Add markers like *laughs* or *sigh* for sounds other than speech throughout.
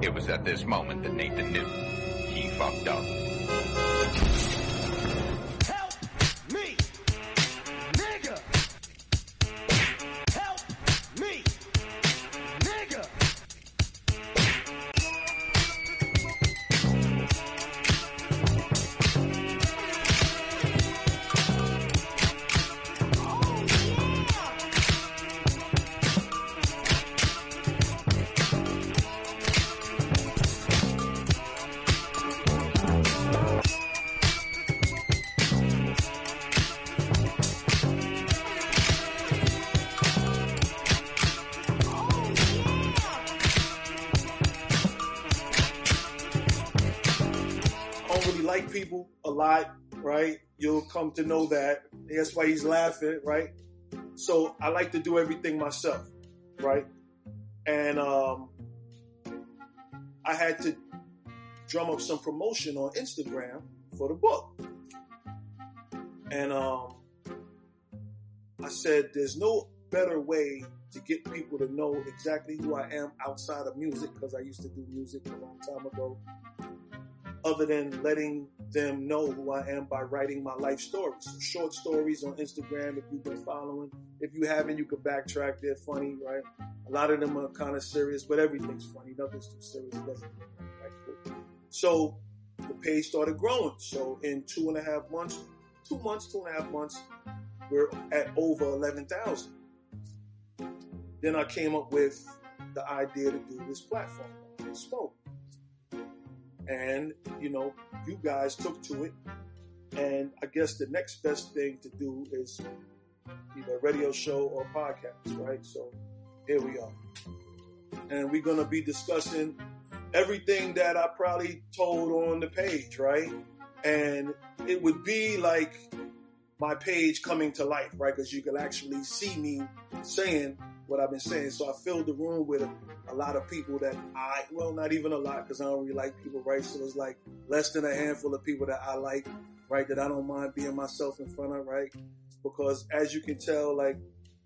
It was at this moment that Nathan knew he fucked up. To know that. That's why he's laughing, right? So I like to do everything myself, right? And um, I had to drum up some promotion on Instagram for the book. And um, I said, there's no better way to get people to know exactly who I am outside of music, because I used to do music a long time ago other than letting them know who I am by writing my life stories. Short stories on Instagram if you've been following. If you haven't, you can backtrack. They're funny, right? A lot of them are kind of serious, but everything's funny. Nothing's too serious. So the page started growing. So in two and a half months, two months, two and a half months, we're at over 11,000. Then I came up with the idea to do this platform, Smoke and you know you guys took to it. And i guess the next best thing to do is either a radio show or podcast right? So here we are. And we're going to be discussing everything that i probably told on the page right? And it would be like my page coming to life right? Because you can actually see me saying what I've been saying. So I filled the room with a, a lot of people that I, well, not even a lot because I don't really like people, right? So it's like less than a handful of people that I like, right? That I don't mind being myself in front of, right? Because as you can tell, like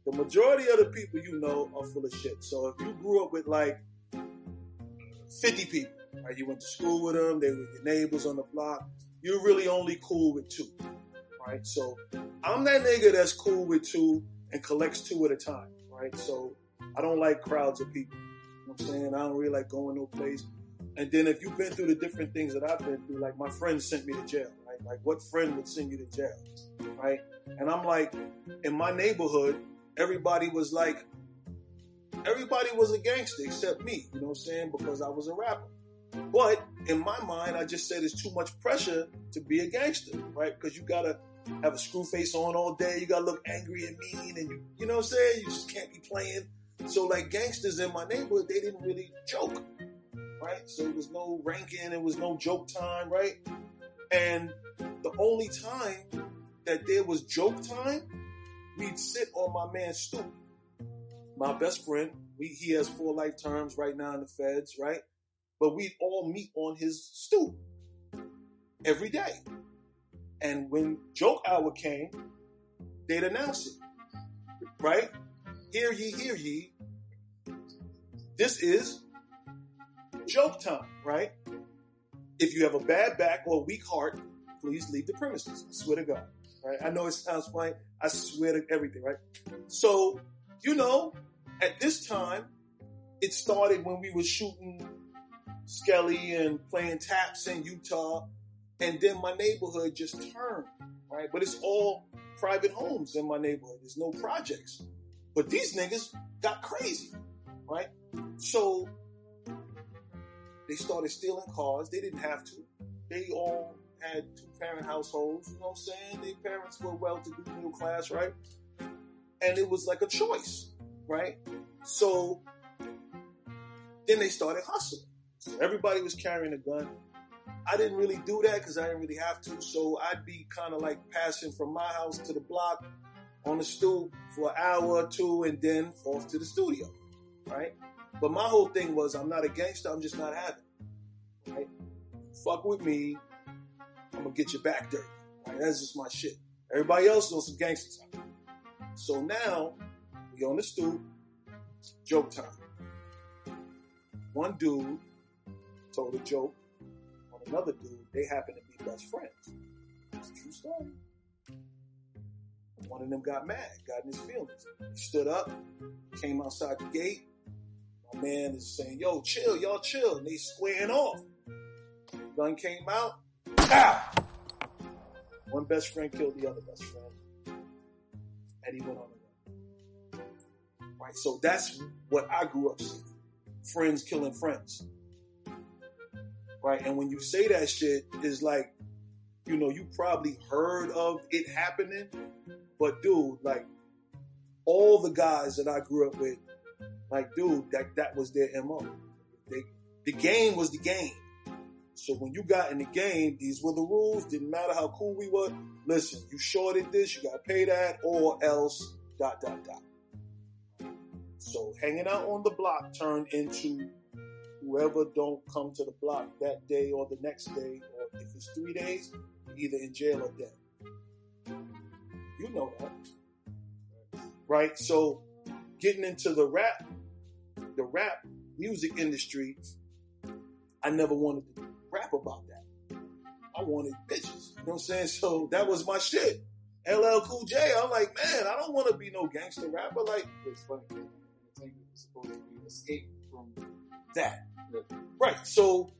the majority of the people you know are full of shit. So if you grew up with like 50 people, right? You went to school with them, they were your neighbors on the block, you're really only cool with two, right? So I'm that nigga that's cool with two and collects two at a time right? So I don't like crowds of people. You know I'm saying? I don't really like going no place. And then if you've been through the different things that I've been through, like my friend sent me to jail, right? Like what friend would send you to jail, right? And I'm like, in my neighborhood, everybody was like, everybody was a gangster except me, you know what I'm saying? Because I was a rapper. But in my mind, I just said it's too much pressure to be a gangster, right? Because you gotta have a screw face on all day. You gotta look angry and mean, and you, you know what I'm saying? You just can't be playing. So like gangsters in my neighborhood, they didn't really joke, right? So it was no ranking, it was no joke time, right? And the only time that there was joke time, we'd sit on my man's stoop. My best friend, we, he has four life terms right now in the feds, right? But we'd all meet on his stoop every day. And when joke hour came, they'd announce it. Right? Hear ye, hear ye. This is joke time, right? If you have a bad back or a weak heart, please leave the premises. I swear to God. Right? I know it sounds funny. I swear to everything, right? So, you know, at this time, it started when we were shooting Skelly and playing taps in Utah and then my neighborhood just turned, right? But it's all private homes in my neighborhood. There's no projects. But these niggas got crazy, right? So they started stealing cars. They didn't have to. They all had two parent households, you know what I'm saying? Their parents were well to do middle class, right? And it was like a choice, right? So then they started hustling. So everybody was carrying a gun. I didn't really do that because I didn't really have to. So I'd be kind of like passing from my house to the block on the stoop for an hour or two and then off to the studio, right? But my whole thing was I'm not a gangster, I'm just not having it, right? Fuck with me, I'm gonna get your back dirty, right? That's just my shit. Everybody else knows some gangster time. So now we on the stoop, joke time. One dude told a joke another dude. They happened to be best friends. It's a true story. One of them got mad, got in his feelings. He stood up, came outside the gate. My man is saying, yo, chill, y'all chill. And they squaring off. Gun came out. Pow! One best friend killed the other best friend. And he went on the run. Right? So that's what I grew up seeing. Friends killing friends. Right? And when you say that shit, it's like, you know, you probably heard of it happening, but dude, like all the guys that I grew up with, like dude, that that was their MO. They, the game was the game. So when you got in the game, these were the rules. Didn't matter how cool we were. Listen, you shorted this, you got to pay that, or else dot dot dot. So hanging out on the block turned into whoever don't come to the block that day or the next day, or if it's three days, either in jail or dead. You know that, right? So getting into the rap, the rap music industry, I never wanted to rap about that. I wanted bitches. You know what I'm saying? So that was my shit. LL Cool J. I'm like, man, I don't want to be no gangster rapper. Like, It's funny. Entertainment supposed to be an escape from that. Right. So,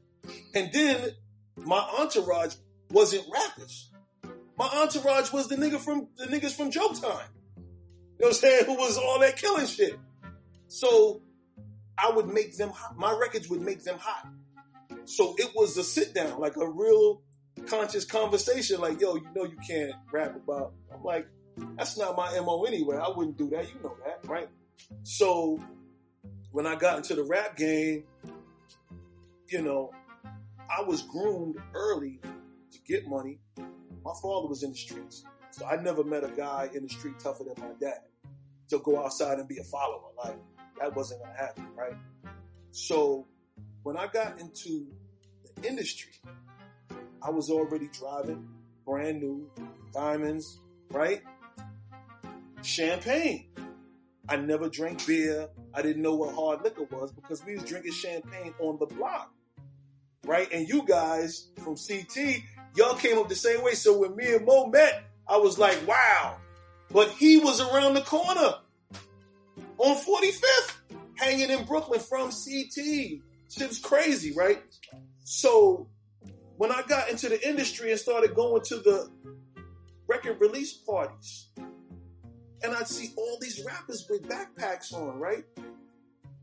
and then my entourage wasn't rappers. My entourage was the nigga from the niggas from Joe Time. You know what I'm saying? *laughs* Who was all that killing shit. So I would make them hot. My records would make them hot. So it was a sit down, like a real conscious conversation. Like, yo, you know you can't rap about. I'm like, that's not my MO anyway. I wouldn't do that. You know that, right? So when I got into the rap game, you know, I was groomed early to get money. My father was in the streets. So I never met a guy in the street tougher than my dad to go outside and be a follower. Like that wasn't gonna happen, right? So when I got into the industry, I was already driving brand new diamonds, right? Champagne. I never drank beer. I didn't know what hard liquor was because we was drinking champagne on the block. Right? And you guys from CT, y'all came up the same way. So when me and Mo met, I was like, wow. But he was around the corner on 45th, hanging in Brooklyn from CT. Shit's crazy, right? So when I got into the industry and started going to the record release parties, and I'd see all these rappers with backpacks on, right?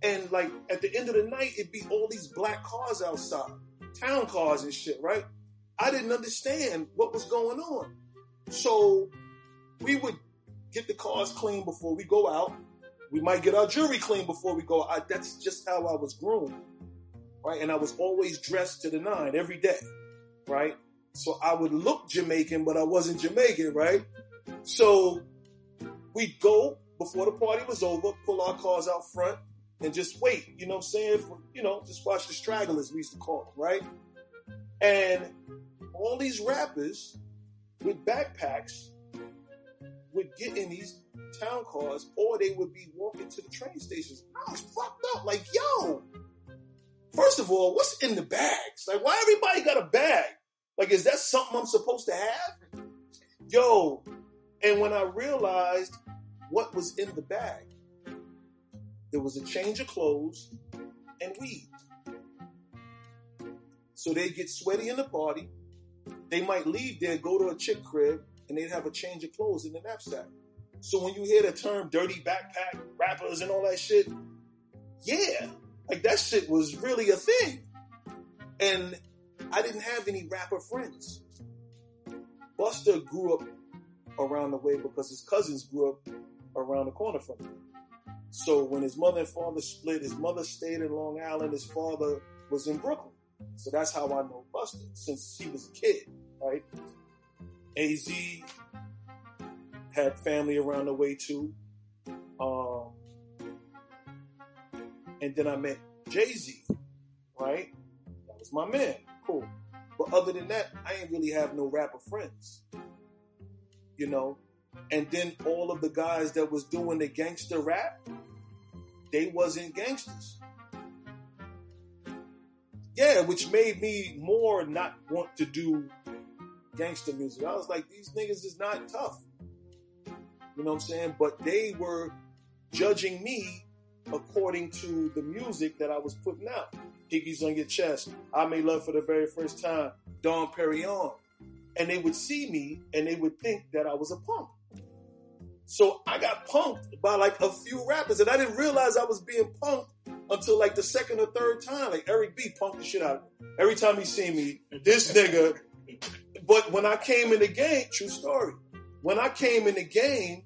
And like at the end of the night, it'd be all these black cars outside, town cars and shit, right? I didn't understand what was going on. So we would get the cars clean before we go out. We might get our jewelry clean before we go out. That's just how I was groomed, right? And I was always dressed to the nine every day, right? So I would look Jamaican, but I wasn't Jamaican, right? So we'd go before the party was over, pull our cars out front, and just wait. You know what I'm saying? For, you know, just watch the stragglers, we used to call them, right? And all these rappers with backpacks would get in these town cars, or they would be walking to the train stations. I was fucked up. Like, yo, first of all, what's in the bags? Like, why everybody got a bag? Like, is that something I'm supposed to have? Yo, and when I realized what was in the bag, there was a change of clothes and weed. So they'd get sweaty in the party. They might leave there, go to a chick crib, and they'd have a change of clothes in the knapsack. So when you hear the term dirty backpack rappers and all that shit, yeah, like that shit was really a thing. And I didn't have any rapper friends. Buster grew up around the way because his cousins grew up around the corner from him. So when his mother and father split, his mother stayed in Long Island, his father was in Brooklyn. So that's how I know Buster since he was a kid, right? AZ had family around the way too. Um, and then I met Jay Z, right? That was my man. Cool. But other than that, I ain't really have no rapper friends. You know? And then all of the guys that was doing the gangster rap, they wasn't gangsters. yeah, which made me more not want to do gangster music. I was like, these niggas is not tough. You know what I'm saying? But they were judging me according to the music that I was putting out. Higgies on your chest. I made love for the very first time. Dom Perignon. And they would see me and they would think that I was a punk. So I got punked by like a few rappers and I didn't realize I was being punked until like the second or third time. Like Eric B punked the shit out. Every time he see me, this nigga. But when I came in the game, true story. When I came in the game,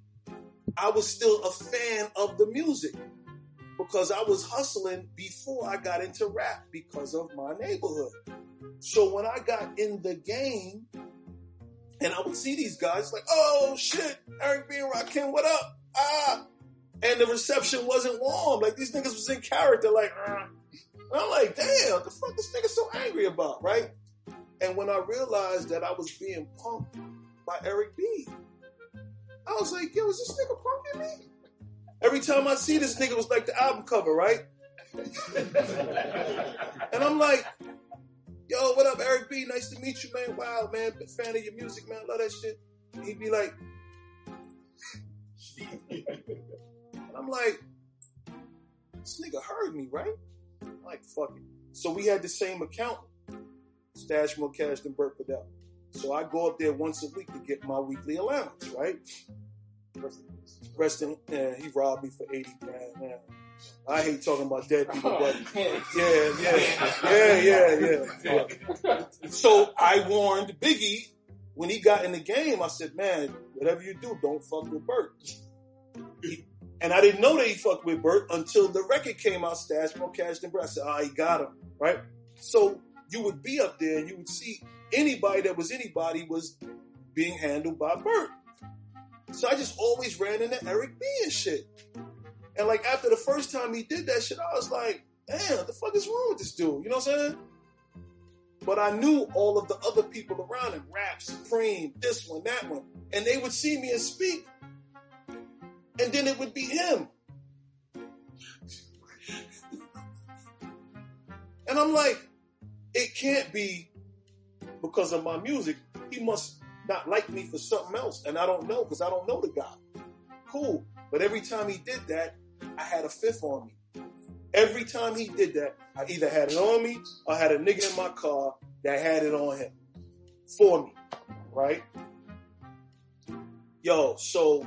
I was still a fan of the music because I was hustling before I got into rap because of my neighborhood. So when I got in the game, and I would see these guys like, oh shit, Eric B and Rakim, what up? Ah. And the reception wasn't warm. Like these niggas was in character, like, ah. I'm like, damn, the fuck this nigga so angry about, right? And when I realized that I was being punked by Eric B, I was like, yo, is this nigga punking me? Every time I see this nigga it was like the album cover, right? *laughs* and I'm like, yo, what up, Eric B? Nice to meet you, man. Wow, man. Big fan of your music, man. Love that shit. And he'd be like, and I'm like, this nigga heard me, right? I'm like, fuck it. So we had the same account, Stash More Cash than Bert Padell. So I go up there once a week to get my weekly allowance, right? Rest in, he robbed me for 80 grand, man. I hate talking about dead people, but yeah, yeah, yeah, yeah, yeah. So I warned Biggie when he got in the game. I said, "Man, whatever you do, don't fuck with Bert." He- and I didn't know that he fucked with Bert until the record came out. Stash more cash than Bert. I said, "Ah, he got him right." So you would be up there, and you would see anybody that was anybody was being handled by Bert. So I just always ran into Eric B and shit. And like after the first time he did that shit, I was like, damn, the fuck is wrong with this dude? You know what I'm saying? But I knew all of the other people around him, Rap, Supreme, this one, that one. And they would see me and speak. And then it would be him. And I'm like, it can't be because of my music. He must not like me for something else. And I don't know because I don't know the guy. Cool. But every time he did that, I had a fifth on me. Every time he did that, I either had it on me or had a nigga in my car that had it on him for me. Right? Yo, so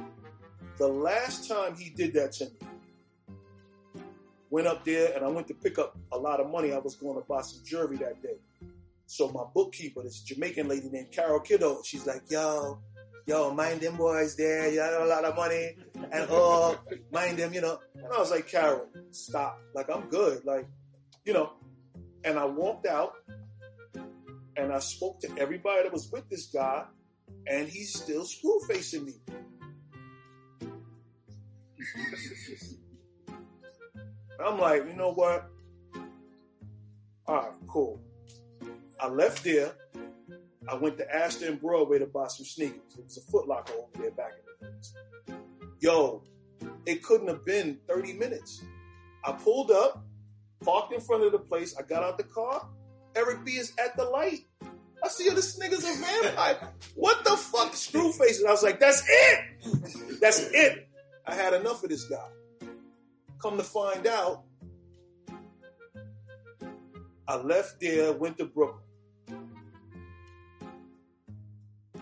the last time he did that to me, went up there and I went to pick up a lot of money. I was going to buy some jewelry that day. So my bookkeeper, this Jamaican lady named Carol Kiddo, she's like, yo, yo, mind them boys there. You got a lot of money. And oh, mind them, you know. And I was like, Carol, stop. Like, I'm good. Like, you know. And I walked out and I spoke to everybody that was with this guy, and he's still screw facing me. *laughs* I'm like, you know what? All right, cool. I left there. I went to Astor and Broadway to buy some sneakers. It was a Foot Locker over there back in the days. Yo, it couldn't have been 30 minutes. I pulled up, parked in front of the place. I got out the car. Eric B is at the light. I see this nigga's a vampire. What the fuck? Screw And I was like, that's it. That's it. I had enough of this guy. Come to find out, I left there, went to Brooklyn.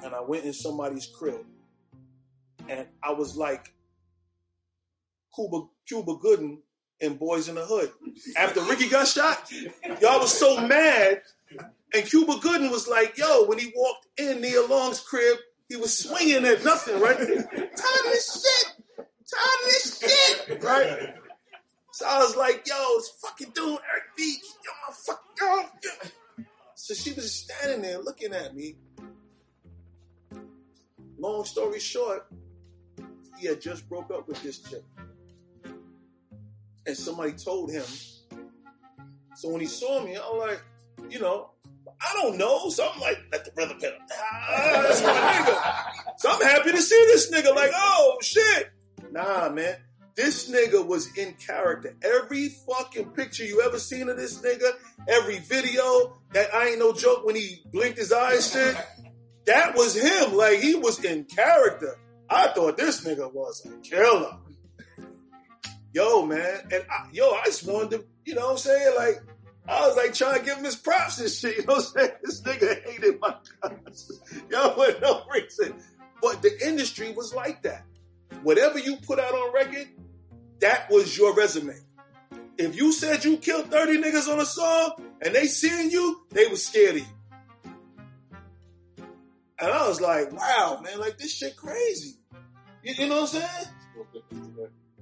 And I went in somebody's crib. And I was like Cuba, Cuba Gooding in Boys in the Hood. After Ricky got shot, y'all was so mad. And Cuba Gooding was like, yo, when he walked in Neil Long's crib, he was swinging at nothing, right? Tired of this shit. Tired of this shit, right? So I was like, yo, it's fucking dude, Eric B. Yo, my fuck, yo. So she was standing there looking at me. Long story short, he had just broke up with this chick. And somebody told him. So when he saw me, I'm like, you know, I don't know. So I'm like, let the brother pedal. Ah, nigga. So I'm happy to see this nigga. Like, oh shit. Nah, man. This nigga was in character. Every fucking picture you ever seen of this nigga, every video, that I ain't no joke when he blinked his eyes shit, that was him. Like he was in character. I thought this nigga was a killer. Yo, man. And I, yo, I just wanted to, you know what I'm saying? Like, I was like trying to give him his props and shit. *laughs* You know what I'm saying? This nigga hated my guns. *laughs* Yo, for no reason. But the industry was like that. Whatever you put out on record, that was your resume. If you said you killed 30 niggas on a song and they seeing you, they was scared of you. And I was like, wow, man, like this shit crazy. You, you know what I'm saying?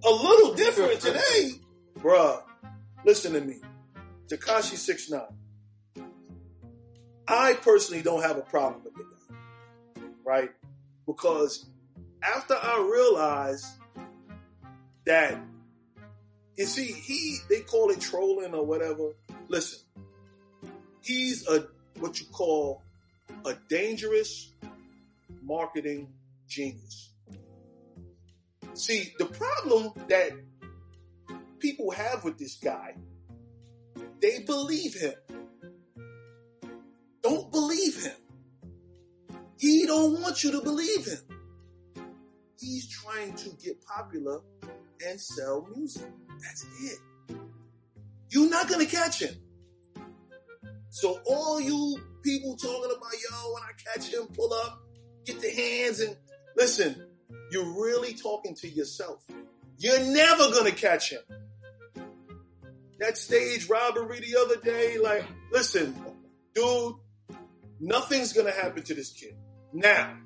A little different today. Bruh, listen to me. Tekashi 69. I personally don't have a problem with the guy. Right? Because after I realized that you see, he they call it trolling or whatever. Listen, he's a what you call a dangerous marketing genius. See, the problem that people have with this guy, they believe him. Don't believe him. He don't want you to believe him. He's trying to get popular and sell music. That's it. You're not gonna catch him. So all you people talking about, yo, when I catch him, pull up, get the hands and listen, you're really talking to yourself. You're never gonna catch him. That stage robbery the other day, like, listen, dude, nothing's gonna happen to this kid. Now,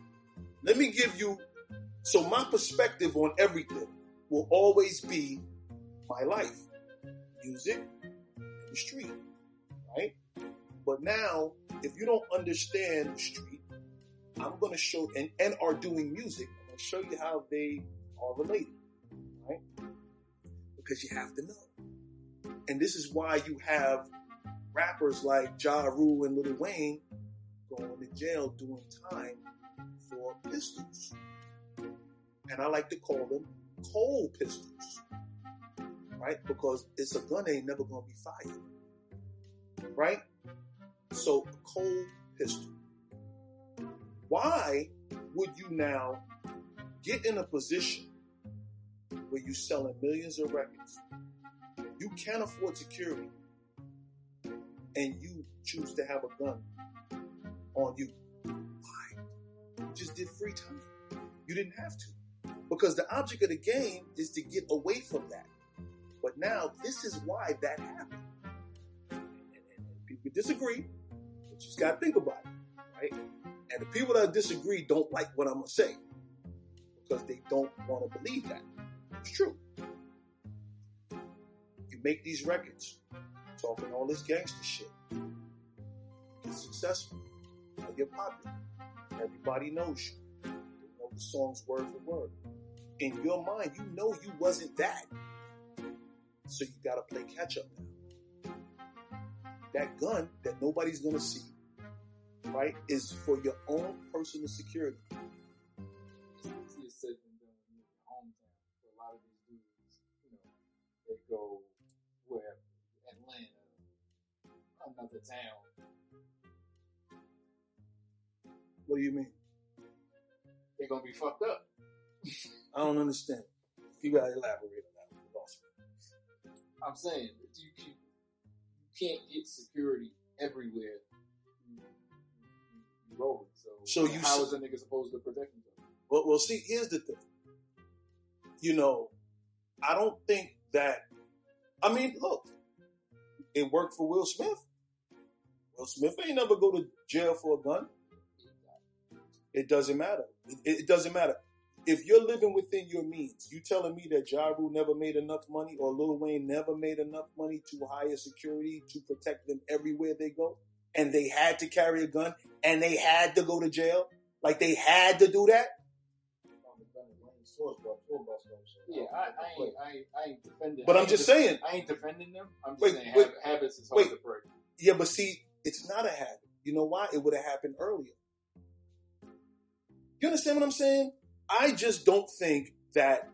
let me give you, so my perspective on everything will always be my life. Music the street, right? But now, if you don't understand the street, I'm going to show, and, and are doing music, I'm going to show you how they are related, right? Because you have to know. And this is why you have rappers like Ja Rule and Lil Wayne going to jail doing time for pistols. And I like to call them cold pistols, right? Because it's a gun ain't never gonna be fired, right? So cold pistol. Why would you now get in a position where you're selling millions of records? You can't afford security, and you choose to have a gun on you. Why? You just did free time. You didn't have to. Because the object of the game is to get away from that. But now, this is why that happened. And, and, and people disagree, you just got to think about it, right? And the people that disagree don't like what I'm to say because they don't want to believe that. It's true. You make these records talking all this gangster shit. Get successful. You get popular. Everybody knows you. They know the songs word for word in your mind, you know you wasn't that. So you gotta play catch up now. That gun that nobody's gonna see, right, is for your own personal security. It's said than done in your hometown. For a lot of these dudes, you know, they go where Atlanta, another town. What do you mean? They're gonna be fucked up. I don't understand. You gotta elaborate on that. one. Lost me. I'm saying you, you can't get security everywhere you, rolling. So, So you how s- is a nigga supposed to protect himself? Well, well, see, here's the thing. You know, I don't think that. I mean, look, it worked for Will Smith. Will Smith ain't never go to jail for a gun. It doesn't matter. It, it doesn't matter. If you're living within your means, you telling me that Ja Rule never made enough money or Lil Wayne never made enough money to hire security to protect them everywhere they go, and they had to carry a gun and they had to go to jail, like they had to do that. Yeah, I, I ain't, I ain't, I ain't defending. But I'm just def- saying, I ain't defending them. I'm just Wait, saying wait, hab- habits is hard wait. to break. yeah, but see, it's not a habit. You know why? It would have happened earlier. You understand what I'm saying? I just don't think that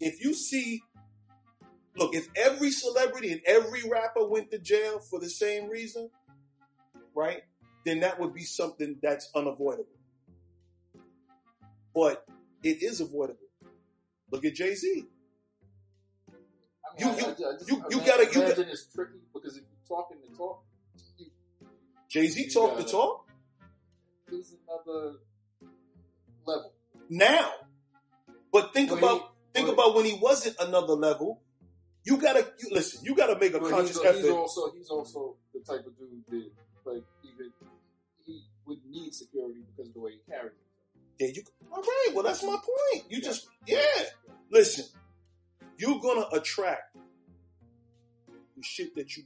if you see, look, if every celebrity and every rapper went to jail for the same reason, right? Then that would be something that's unavoidable. But it is avoidable. Look at Jay Z. I mean, You- I, I, I just, you- you imagine- gotta- you imagine it's tricky because if you're talking the talk, Jay Z talk the talk there's another level. Now. But think Well, about he- think well- about when he wasn't another level. You gotta you listen. You gotta make a But conscious he's, effort. he's also he's also the type of dude that like even he would need security because of the way he carries himself. There you. All right. Well, that's my point. You just yeah. Listen, you're gonna attract the shit that you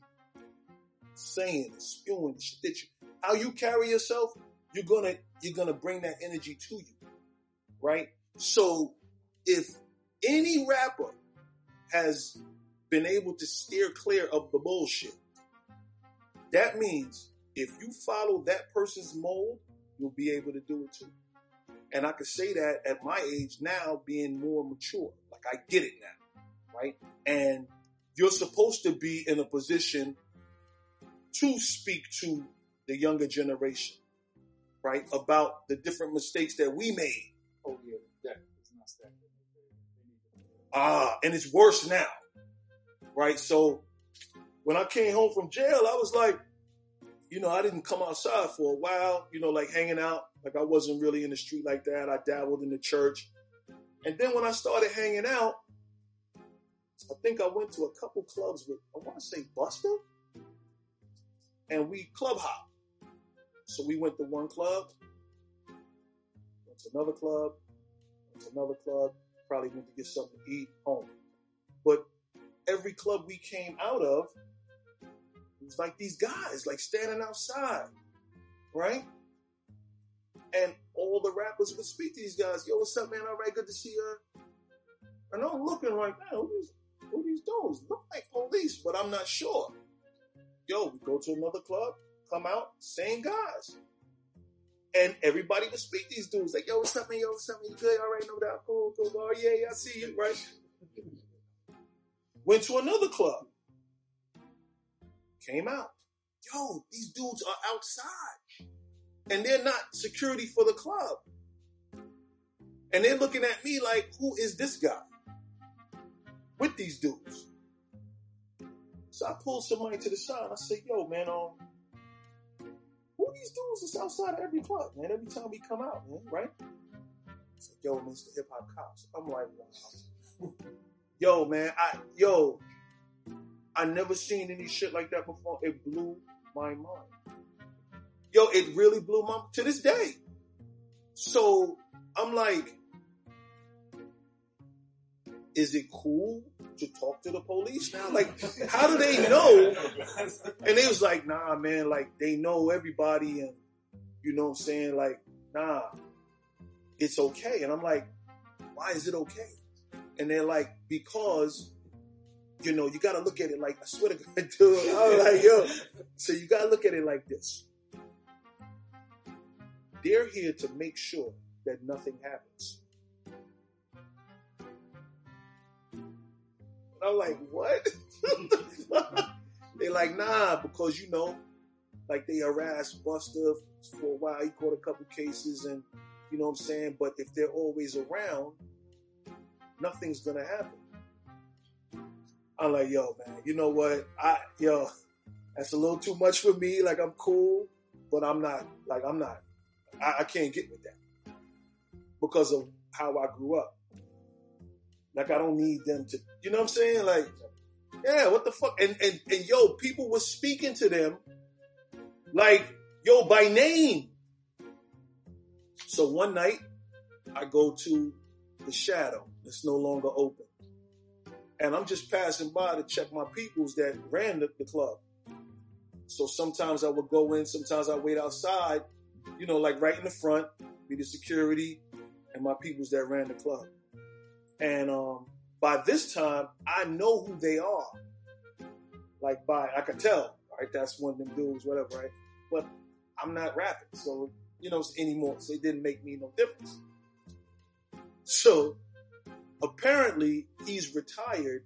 saying, and spewing, the shit that you how you carry yourself. You're gonna you're gonna bring that energy to you, right? So if any rapper has been able to steer clear of the bullshit, that means if you follow that person's mold, you'll be able to do it too. And I can say that at my age now, being more mature. Like I get it now, right? And you're supposed to be in a position to speak to the younger generation, right? About the different mistakes that we made. Oh yeah, deck is not stacked. Ah, and it's worse now, right? So when I came home from jail, I was like, you know, I didn't come outside for a while, you know, like hanging out. Like I wasn't really in the street like that. I dabbled in the church. And then when I started hanging out, I think I went to a couple clubs with, I want to say Buster. And we club hop. So we went to one club, to another club, to another club, probably went to get something to eat home. But every club we came out of, it was like these guys, like standing outside, right? And all the rappers would speak to these guys. Yo, what's up, man? All right, good to see you. And I'm looking like, man, who these, who these dudes? Look like police, but I'm not sure. Yo, we go to another club, come out, same guys. And everybody would speak these dudes like, yo, what's up, man? Yo, what's up, man? You good? All right, no doubt. Cool, cool. Oh, yeah, yeah, I see you, right? Went to another club. Came out. Yo, these dudes are outside. And they're not security for the club. And they're looking at me like, who is this guy? With these dudes. So I pulled somebody to the side. I said, yo, man, um, these dudes that's outside of every club, man? Every time we come out, man, right? Said, yo, Mr. Hip Hop Cops. I'm like, wow. yo, man, I yo, I never seen any shit like that before. It blew my mind. Yo, it really blew my to this day. So I'm like, is it cool to talk to the police now? Like, how do they know? And they was like, nah, man, like they know everybody and you know what I'm saying? Like, nah, it's okay. And I'm like, why is it okay? And they're like, because, you know, you gotta look at it like, I swear to God, *laughs* dude, I was like, yo, so you gotta look at it like this. They're here to make sure that nothing happens. I'm like, what? they like, nah, because you know, like they harassed Buster for a while. He caught a couple cases and you know what I'm saying? But if they're always around, nothing's gonna happen. I'm like, yo, man, you know what? I yo, that's a little too much for me. Like I'm cool, but I'm not like I'm not I, I can't get with that. Because of how I grew up. Like I don't need them to you know what I'm saying? Like, yeah, what the fuck? And and, and yo, people were speaking to them like, yo, by name. So one night, I go to the shadow. It's no longer open. And I'm just passing by to check my peoples that ran the, the club. So sometimes I would go in, sometimes I wait outside, you know, like right in the front, be the security and my peoples that ran the club. And um, by this time, I know who they are. Like by, I can tell, right? That's one of them dudes, whatever, right? But I'm not rapping, so you know anymore. So it didn't make me no difference. So apparently he's retired,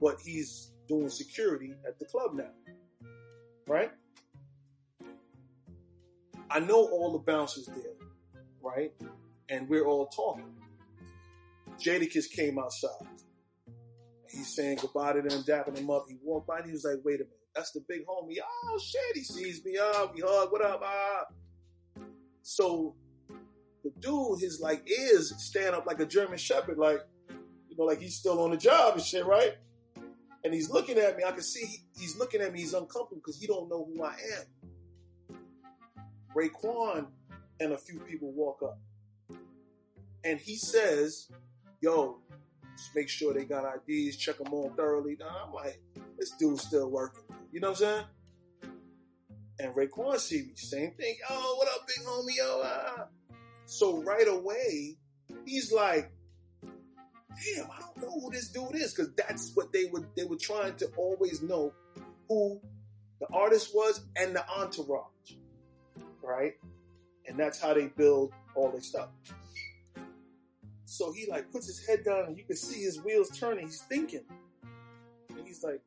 but he's doing security at the club now. Right? I know all the bouncers there, right? And we're all talking. Jadakiss came outside. He's saying goodbye to them, dapping them up. He walked by and he was like, wait a minute, that's the big homie. Oh shit, he sees me up, we hug, what up, ah. So the dude, his like ears stand up like a German Shepherd, like, you know, like he's still on the job and shit, right? And he's looking at me. I can see he, he's looking at me. He's uncomfortable because he don't know who I am. Raekwon and a few people walk up, and he says, "Yo, just make sure they got IDs. Check them on thoroughly." Now I'm like, "This dude's still working." You know what I'm saying? And Raekwon me, same thing. Yo, what up, big homie? Yo, ah. So right away, he's like, damn, I don't know who this dude is, because that's what they were they were trying to always know who the artist was and the entourage. Right? And that's how they build all their stuff. So he like puts his head down and you can see his wheels turning. He's thinking. And he's like,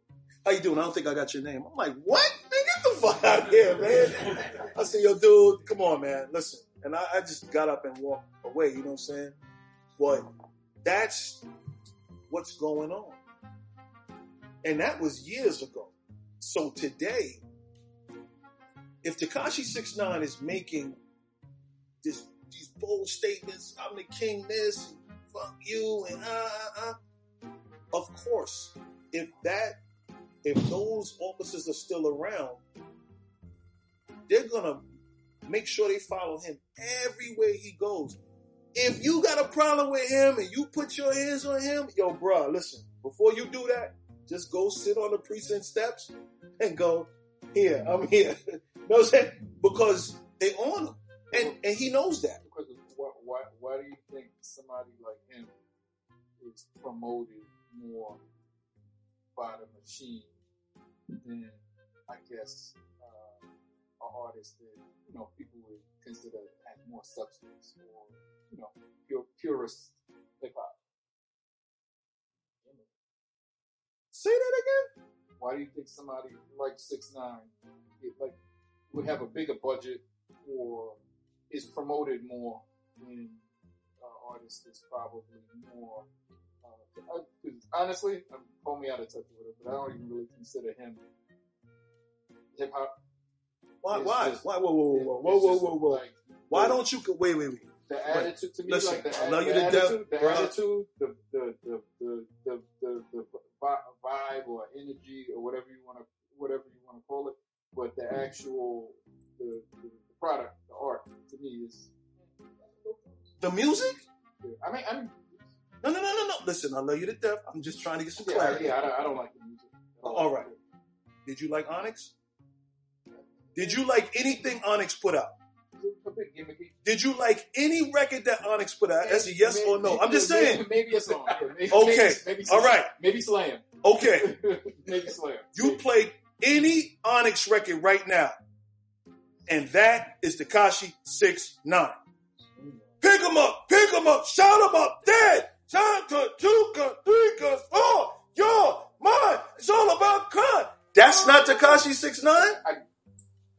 How you doing? I don't think I got your name. I'm like, What? Man, get the fuck out of here, man. I said, Yo, dude, come on, man. Listen. And I, I just got up and walked away, you know what I'm saying? But that's what's going on. And that was years ago. So today, if Tekashi 69 is making this these bold statements, I'm the king this, fuck you, and uh, uh, uh, of course, if that, if those officers are still around, they're gonna make sure they follow him everywhere he goes. If you got a problem with him and you put your hands on him, yo, bruh, listen, before you do that, just go sit on the precinct steps and go, here, I'm here. *laughs* you know what I'm saying? Because they on him. And, and he knows that. Because why, why, why do you think somebody like him is promoted more by the machine than, I guess, uh, an artist that, you know, people would consider has more substance or, you know, pure, purest hip hop? Say that again? Why do you think somebody like Six Nine, like, would have a bigger budget or is promoted more than uh, artist is probably more? Uh, I- honestly, I'm pull me out of touch with it, but I don't even really consider him hip hop. Why, It's why? just- Why, whoa, whoa, whoa, whoa, whoa, whoa, whoa, whoa. Like, Why the- don't you, wait, wait, wait. the attitude to me, Listen, like the, I love the you death, attitude, the attitude, the the the the the the, the, vi- vibe or energy or whatever you want to whatever you want to call it, but the actual the, the, the product, the art, to me is. The music? I mean, I mean, No, no, no, no, no. Listen, I love you to death. I'm just trying to get some yeah, clarity. yeah, I don't, I don't like the music. at All right. Did you like Onyx? Did you like anything Onyx put out? It's a bit gimmicky. Did you like any record that Onyx put out? That's a yes Maybe- or no. I'm just saying. Maybe a song. maybe- Okay. Maybe, maybe Slam. right. Maybe Slam. Okay. *laughs* maybe Slam. You Maybe. play any Onyx record right now, and that is Tekashi Six Nine. Pick him up, pick him up, shout him up, dead. Chanta, Tuka, Three, four, your mind. It's all about crime. That's not Tekashi Six Nine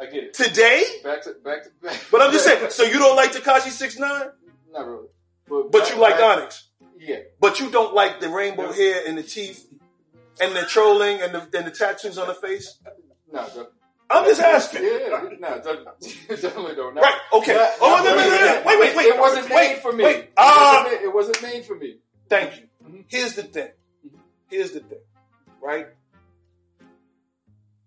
I get it. today. Back to back to back. But I'm just saying. *laughs* So you don't like Tekashi Six Nine, Not really. But, but back- you like back- Onyx. Yeah. But you don't like the rainbow hair and the teeth and the trolling and the, and the tattoos on the face. No, I'm just asking. Yeah, no, *laughs* definitely don't. Right. Okay. not- oh, not wait, wait, really. wait, wait, wait, wait. It wasn't made for me. Wait. It wasn't ma- it wasn't made for me. Thank you. Mhm. Here's the thing. Here's the thing. Right?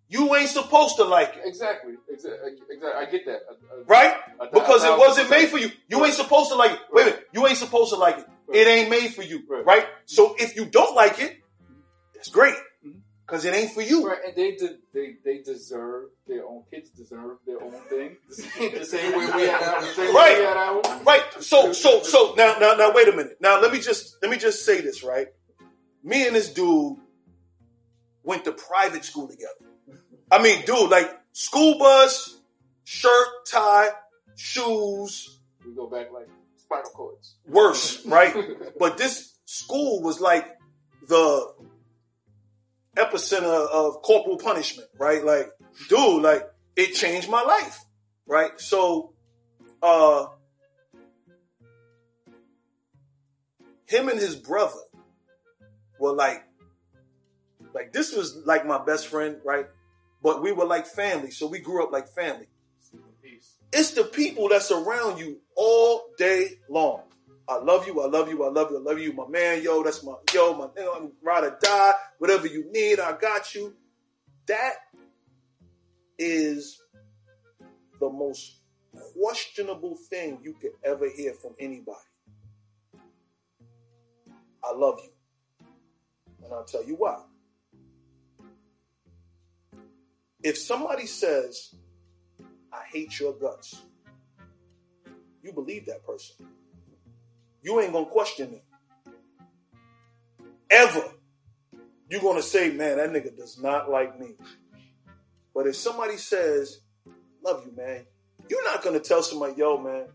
You ain't supposed to like it. Exactly. Exactly. I get that. I- I- Right? I- Because it wasn't made for you. You ain't supposed to like it. Wait a minute. You ain't supposed to like it. It ain't made for you. Right. So if you don't like it. Because it ain't for you. Right, and they de- they they deserve their own kids deserve their own thing. *laughs* The same, the same way we had ours. Right. had. Right. So so so now now now wait a minute. Now let me just let me just say this, right? Me and this dude went to private school together. I mean, dude, like school bus, shirt, tie, shoes, We go back like spinal cords. worse, right? But this school was like the epicenter of corporal punishment, right? Like, dude, like it changed my life, right? So, uh, him and his brother were like, like this was like my best friend, right? But we were like family, so we grew up like family. It's the people that's around you all day long. I love you, I love you, I love you, I love you, my man, yo, that's my yo, my I'm ride or die, whatever you need, I got you. That is the most questionable thing you could ever hear from anybody. I love you. And I'll tell you why. If somebody says, I hate your guts, you believe that person. You ain't gonna question them. Ever. You're gonna say, man, that nigga does not like me. But if somebody says, love you, man, you're not gonna tell somebody, yo, man,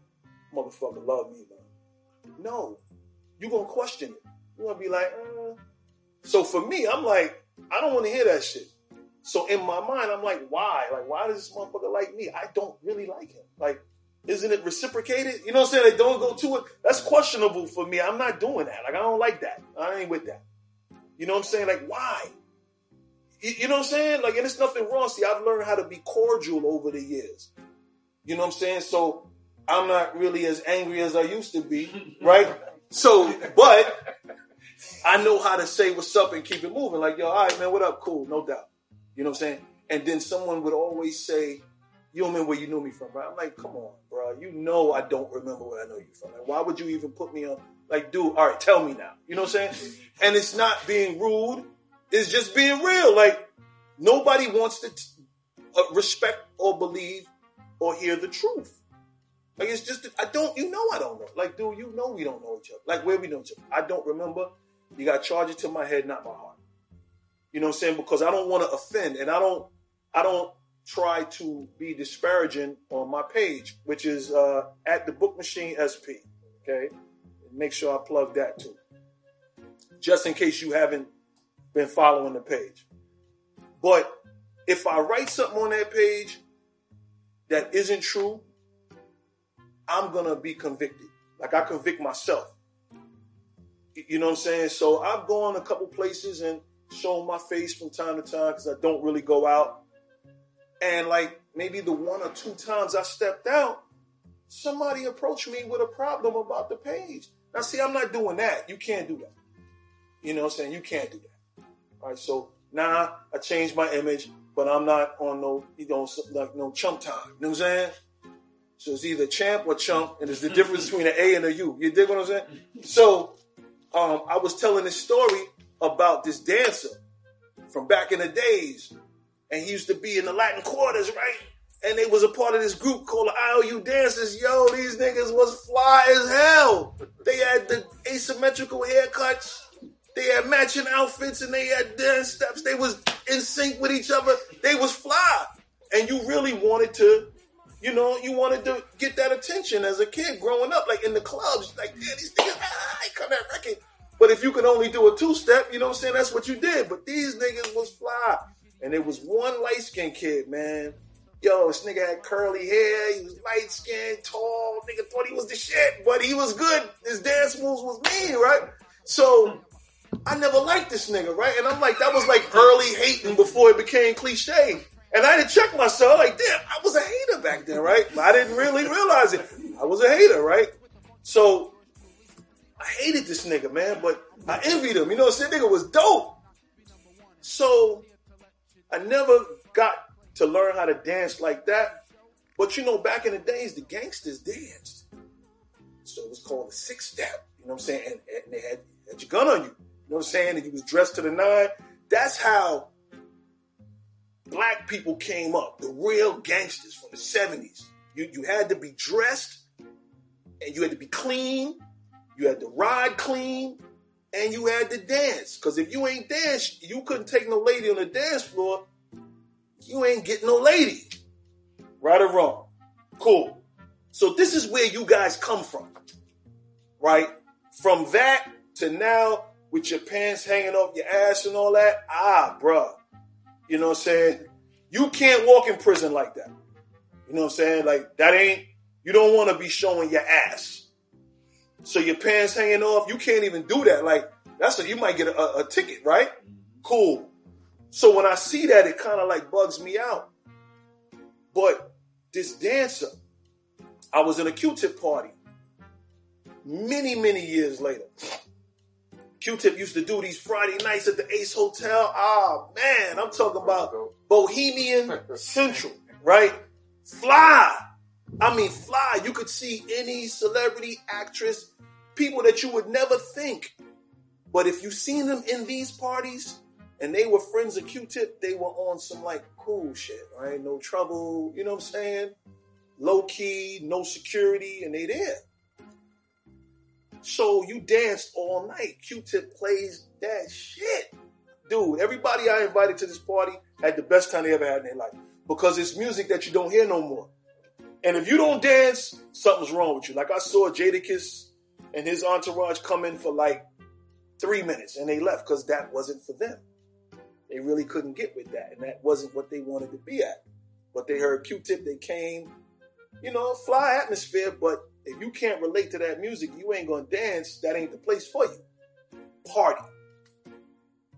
motherfucker love me, man. No. You're gonna question it. You're gonna be like, uh. So for me, I'm like, I don't wanna hear that shit. So in my mind, I'm like, why? Like, why does this motherfucker like me? I don't really like him. Like, isn't it reciprocated? You know what I'm saying? Like, don't go to it. That's questionable for me. I'm not doing that. Like, I don't like that. I ain't with that. You know what I'm saying? Like, why? You, you know what I'm saying? Like, and it's nothing wrong. See, I've learned how to be cordial over the years. You know what I'm saying? So I'm not really as angry as I used to be, *laughs* right? So, but I know how to say what's up and keep it moving. Like, yo, all right, man, what up? Cool, no doubt. You know what I'm saying? And then someone would always say, you don't remember where you knew me from, bro. I'm like, come on, bro. You know I don't remember where I know you from. Like, why would you even put me on? Like, dude, all right, tell me now. You know what I'm saying? And it's not being rude. It's just being real. Like, nobody wants to t- uh, respect or believe or hear the truth. Like, it's just, I don't, you know I don't know. Like, dude, you know we don't know each other. Like, where we know each other. I don't remember. You got to charge it to my head, not my heart. You know what I'm saying? Because I don't want to offend and I don't, I don't try to be disparaging on my page, which is uh, at the Book Machine SP. Okay, make sure I plug that too, just in case you haven't been following the page. But if I write something on that page that isn't true, I'm gonna be convicted. Like I convict myself. You know what I'm saying? So I've gone a couple places and shown my face from time to time because I don't really go out. And like maybe the one or two times I stepped out, somebody approached me with a problem about the page. Now, see, I'm not doing that. You can't do that. You know what I'm saying? You can't do that. All right. So now I changed my image, but I'm not on no, you know, like no chump time. You know what I'm saying? So it's either champ or chump, and it's the difference between an A and a U. You dig what I'm saying? So um, I was telling this story about this dancer from back in the days, and he used to be in the Latin quarters, right? And they was a part of this group called the IOU Dancers. Yo, these niggas was fly as hell. They had the asymmetrical haircuts. They had matching outfits and they had dance steps. They was in sync with each other. They was fly. And you really wanted to, you know, you wanted to get that attention as a kid growing up, like in the clubs. Like, yeah, these niggas, ah, I come that record. But if you could only do a two step, you know what I'm saying? That's what you did. But these niggas was fly. And it was one light skinned kid, man. Yo, this nigga had curly hair. He was light skinned, tall. Nigga thought he was the shit, but he was good. His dance moves was mean, right? So I never liked this nigga, right? And I'm like, that was like early hating before it became cliche. And I didn't check myself. Like, damn, I was a hater back then, right? But I didn't really realize it. I was a hater, right? So I hated this nigga, man, but I envied him. You know, this nigga was dope. So I never got to learn how to dance like that. But you know, back in the days, the gangsters danced. So it was called the six step. You know what I'm saying? And, and they had, had your gun on you. You know what I'm saying? And you was dressed to the nine. That's how black people came up. The real gangsters from the 70s. You, you had to be dressed and you had to be clean. You had to ride clean and you had to dance. Because if you ain't dance, you couldn't take no lady on the dance floor. You ain't getting no lady. Right or wrong? Cool. So this is where you guys come from. Right? From that to now with your pants hanging off your ass and all that. Ah, bruh. You know what I'm saying? You can't walk in prison like that. You know what I'm saying? Like that ain't. You don't want to be showing your ass. So your pants hanging off. You can't even do that. Like that's a, you might get a, a, ticket, right? Cool. So when I see that, it kind of like bugs me out. But this dancer, I was in a Q-tip party many, many years later. Q-tip used to do these Friday nights at the Ace Hotel. Ah, man, I'm talking about Bohemian *laughs* Central, right? Fly. I mean, fly. You could see any celebrity, actress, people that you would never think. But if you seen them in these parties and they were friends of Q-tip, they were on some like cool shit, right? No trouble, you know what I'm saying? Low key, no security, and they there. So you danced all night. Q-Tip plays that shit. Dude, everybody I invited to this party had the best time they ever had in their life. Because it's music that you don't hear no more. And if you don't dance, something's wrong with you. Like I saw Jadakiss and his entourage come in for like three minutes and they left because that wasn't for them. They really couldn't get with that. And that wasn't what they wanted to be at. But they heard Q-Tip, they came, you know, fly atmosphere, but if you can't relate to that music, you ain't gonna dance. That ain't the place for you. Party.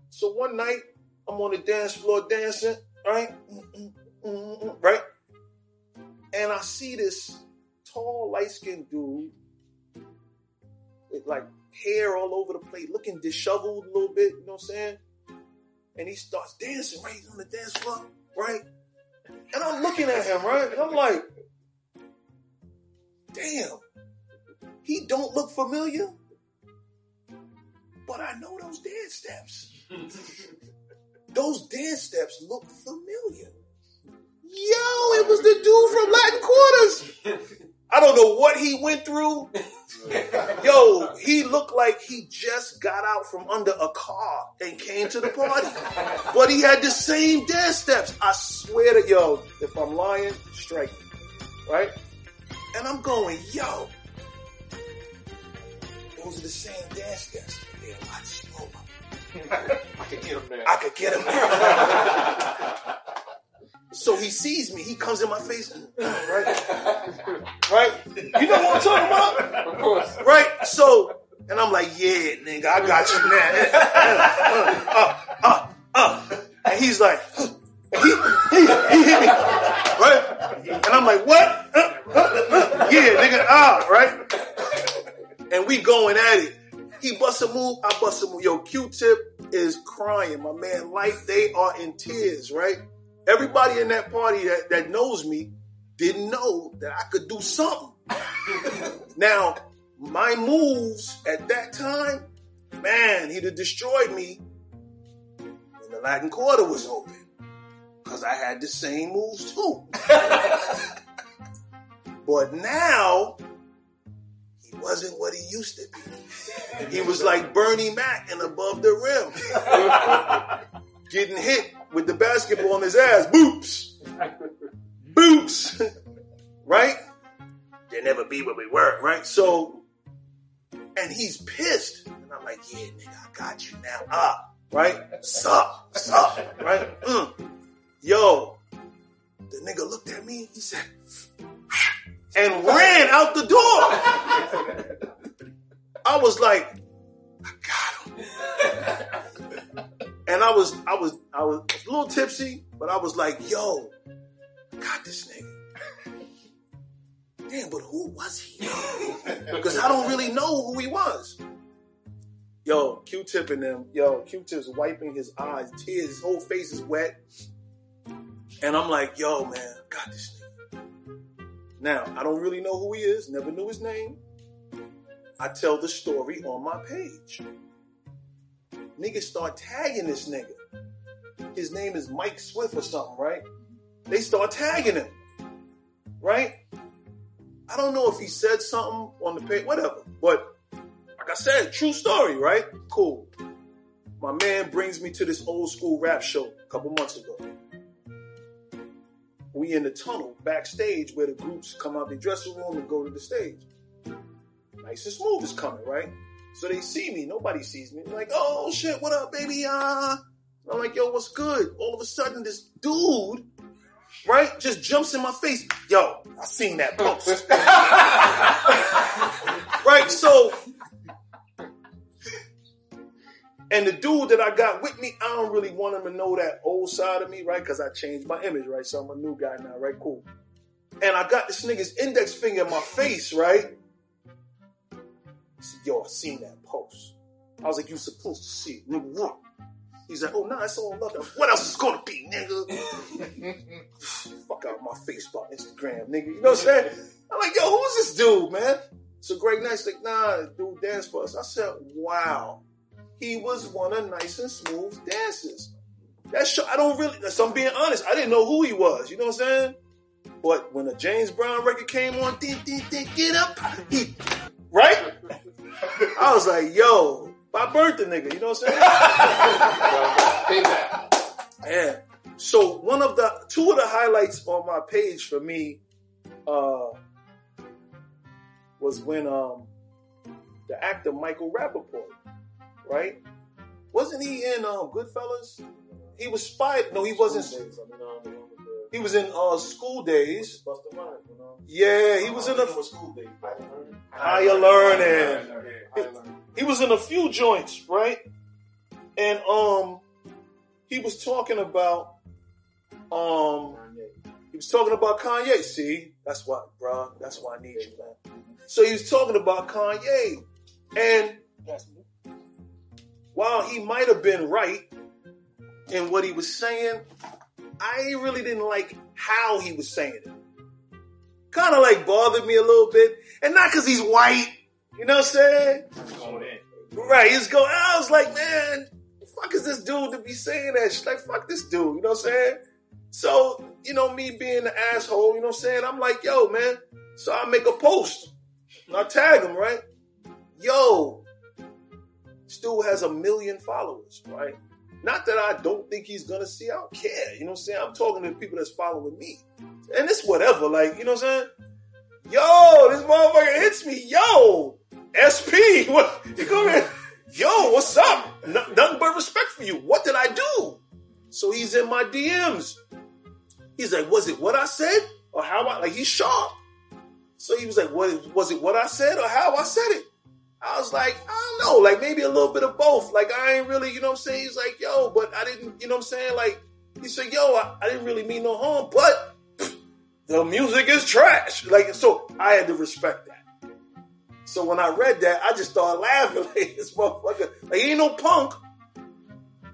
So one night, I'm on the dance floor dancing, right? Mm, mm, mm, right? And I see this tall, light skinned dude with like hair all over the place, looking disheveled a little bit, you know what I'm saying? And he starts dancing right on the dance floor, right? And I'm looking at him, right? And I'm like, damn, he don't look familiar, but I know those dance steps. *laughs* those dance steps look familiar. Yo, it was the dude from Latin Quarters. *laughs* I don't know what he went through. Yo, he looked like he just got out from under a car and came to the party. *laughs* But he had the same dance steps. I swear to yo, if I'm lying, strike me. Right? And I'm going, yo, those are the same dance steps. They're a lot slower. I could *laughs* get him there. I could get him. So he sees me. He comes in my face. Right? *laughs* Right? You know what I'm talking about? of course. Right? So, and I'm like, yeah, nigga, I got you now. *laughs* Uh, uh, uh. And he's like. And *gasps* he, he, he hit me. Right? And I'm like, what? Uh, uh, uh. Yeah, nigga, ah, right? And we going at it. He busts a move, I bust a move. Yo, Q-Tip is crying. My man, Life, they are in tears, right? Everybody in that party that, that knows me didn't know that I could do something. *laughs* now, my moves at that time, man, he'd have destroyed me when the Latin Quarter was open. Because I had the same moves too. *laughs* but now, he wasn't what he used to be. He was like Bernie Mac and above the rim. *laughs* Getting hit with the basketball on his ass. Boops. Boops. right? They'll never be where we were, right? So, and he's pissed. And I'm like, yeah, nigga, I got you now. Ah, right? Sup, sup, right? Mm. Yo, the nigga looked at me, he said, and ran out the door. I was like, I got him. And I was, I was, I was a little tipsy, but I was like, yo, got this nigga. Damn, but who was he? *laughs* Because I don't really know who he was. Yo, Q-tip and them, yo, Q-tip's wiping his eyes, tears, his whole face is wet. And I'm like, yo, man, got this nigga. Now, I don't really know who he is, never knew his name. I tell the story on my page. Niggas start tagging this nigga. His name is Mike Swift or something, right? They start tagging him, right? I don't know if he said something on the page, whatever. But like I said, true story, right? Cool. My man brings me to this old school rap show a couple months ago. We in the tunnel backstage where the groups come out the dressing room and go to the stage. Nice and smooth is coming, right? So they see me. Nobody sees me. They're like, oh shit, what up, baby? Uh, I'm like, yo, what's good? All of a sudden, this dude, right, just jumps in my face. Yo, I seen that post. *laughs* right, so, and the dude that I got with me, I don't really want him to know that old side of me, right? Because I changed my image, right? So I'm a new guy now, right? Cool. And I got this nigga's index finger in my face, right? Yo, I seen that post. I was like, you supposed to see it, nigga. What? He's like, oh, nah, it's all love. What else is gonna be, nigga? *laughs* Fuck out my face Instagram, nigga. You know what I'm saying? I'm like, yo, who's this dude, man? So Greg Nice like, nah, dude dance for us. I said, wow. He was one of nice and smooth dancers. That show, I don't really, so I'm being honest, I didn't know who he was, you know what I'm saying? But when the James Brown record came on, ding, ding, ding, get up, he, right? I was like, yo, I burnt the nigga, you know what I'm saying? Yeah. So one of the two of the highlights on my page for me uh was when um the actor Michael Rapaport, right? Wasn't he in um Goodfellas? He was spied. No, he wasn't. He was in uh School Daze. Yeah, he was in a Higher Learning. He was in a few joints, right? And um he was talking about um he was talking about Kanye. See, that's why, bro. That's why I need you, man. So he was talking about Kanye, and while he might have been right in what he was saying, I really didn't like how he was saying it. Kind of like bothered me a little bit, and not because he's white. You know what I'm saying? Right, he's going. I was like, man, fuck is this dude to be saying that? shit? Like, fuck this dude. You know what I'm saying? So, you know, me being the asshole, you know what I'm saying? I'm like, yo, man. So I make a post. And I tag him, right? Yo, dude has a million followers, right? Not that I don't think he's gonna see, I don't care. You know what I'm saying? I'm talking to the people that's following me. And it's whatever, like, you know what I'm saying? Yo, this motherfucker hits me. Yo, SP, *laughs* what you come? Yo, what's up? N- nothing but respect for you. What did I do? So he's in my DMs. He's like, was it what I said or how I like? He's sharp. So he was like, what was it what I said or how I said it? I was like, I don't know, like maybe a little bit of both. Like I ain't really, you know what I'm saying? He's like, yo, but I didn't, you know what I'm saying? Like he said, yo, I, I didn't really mean no harm, but the music is trash. Like so, I had to respect that. So when I read that, I just started laughing *laughs* like this motherfucker. Like he ain't no punk.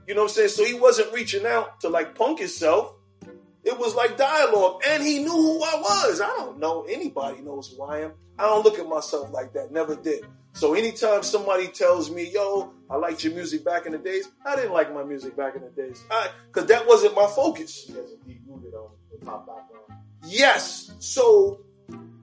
You know what I'm saying? So he wasn't reaching out to like punk himself. It was like dialogue, and he knew who I was. I don't know anybody knows who I am. I don't look at myself like that. Never did. So anytime somebody tells me, "Yo, I liked your music back in the days," I didn't like my music back in the days, because that wasn't my focus. Yes. So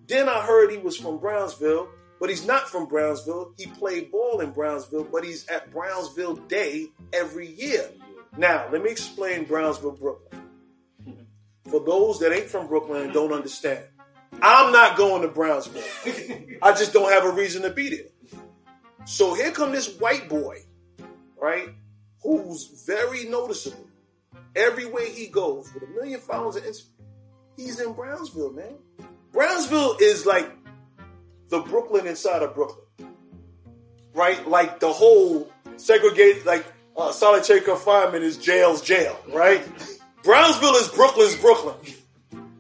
then I heard he was from Brownsville, but he's not from Brownsville. He played ball in Brownsville, but he's at Brownsville Day every year. Now, let me explain Brownsville, Brooklyn. For those that ain't from Brooklyn and don't understand, I'm not going to Brownsville. I just don't have a reason to be there. So here come this white boy, right, who's very noticeable. Everywhere he goes, with a million followers on Instagram, he's in Brownsville, man. Brownsville is like the Brooklyn inside of Brooklyn, right? Like the whole segregated, like uh, solitary confinement is jail's jail, right? Brownsville is Brooklyn's Brooklyn.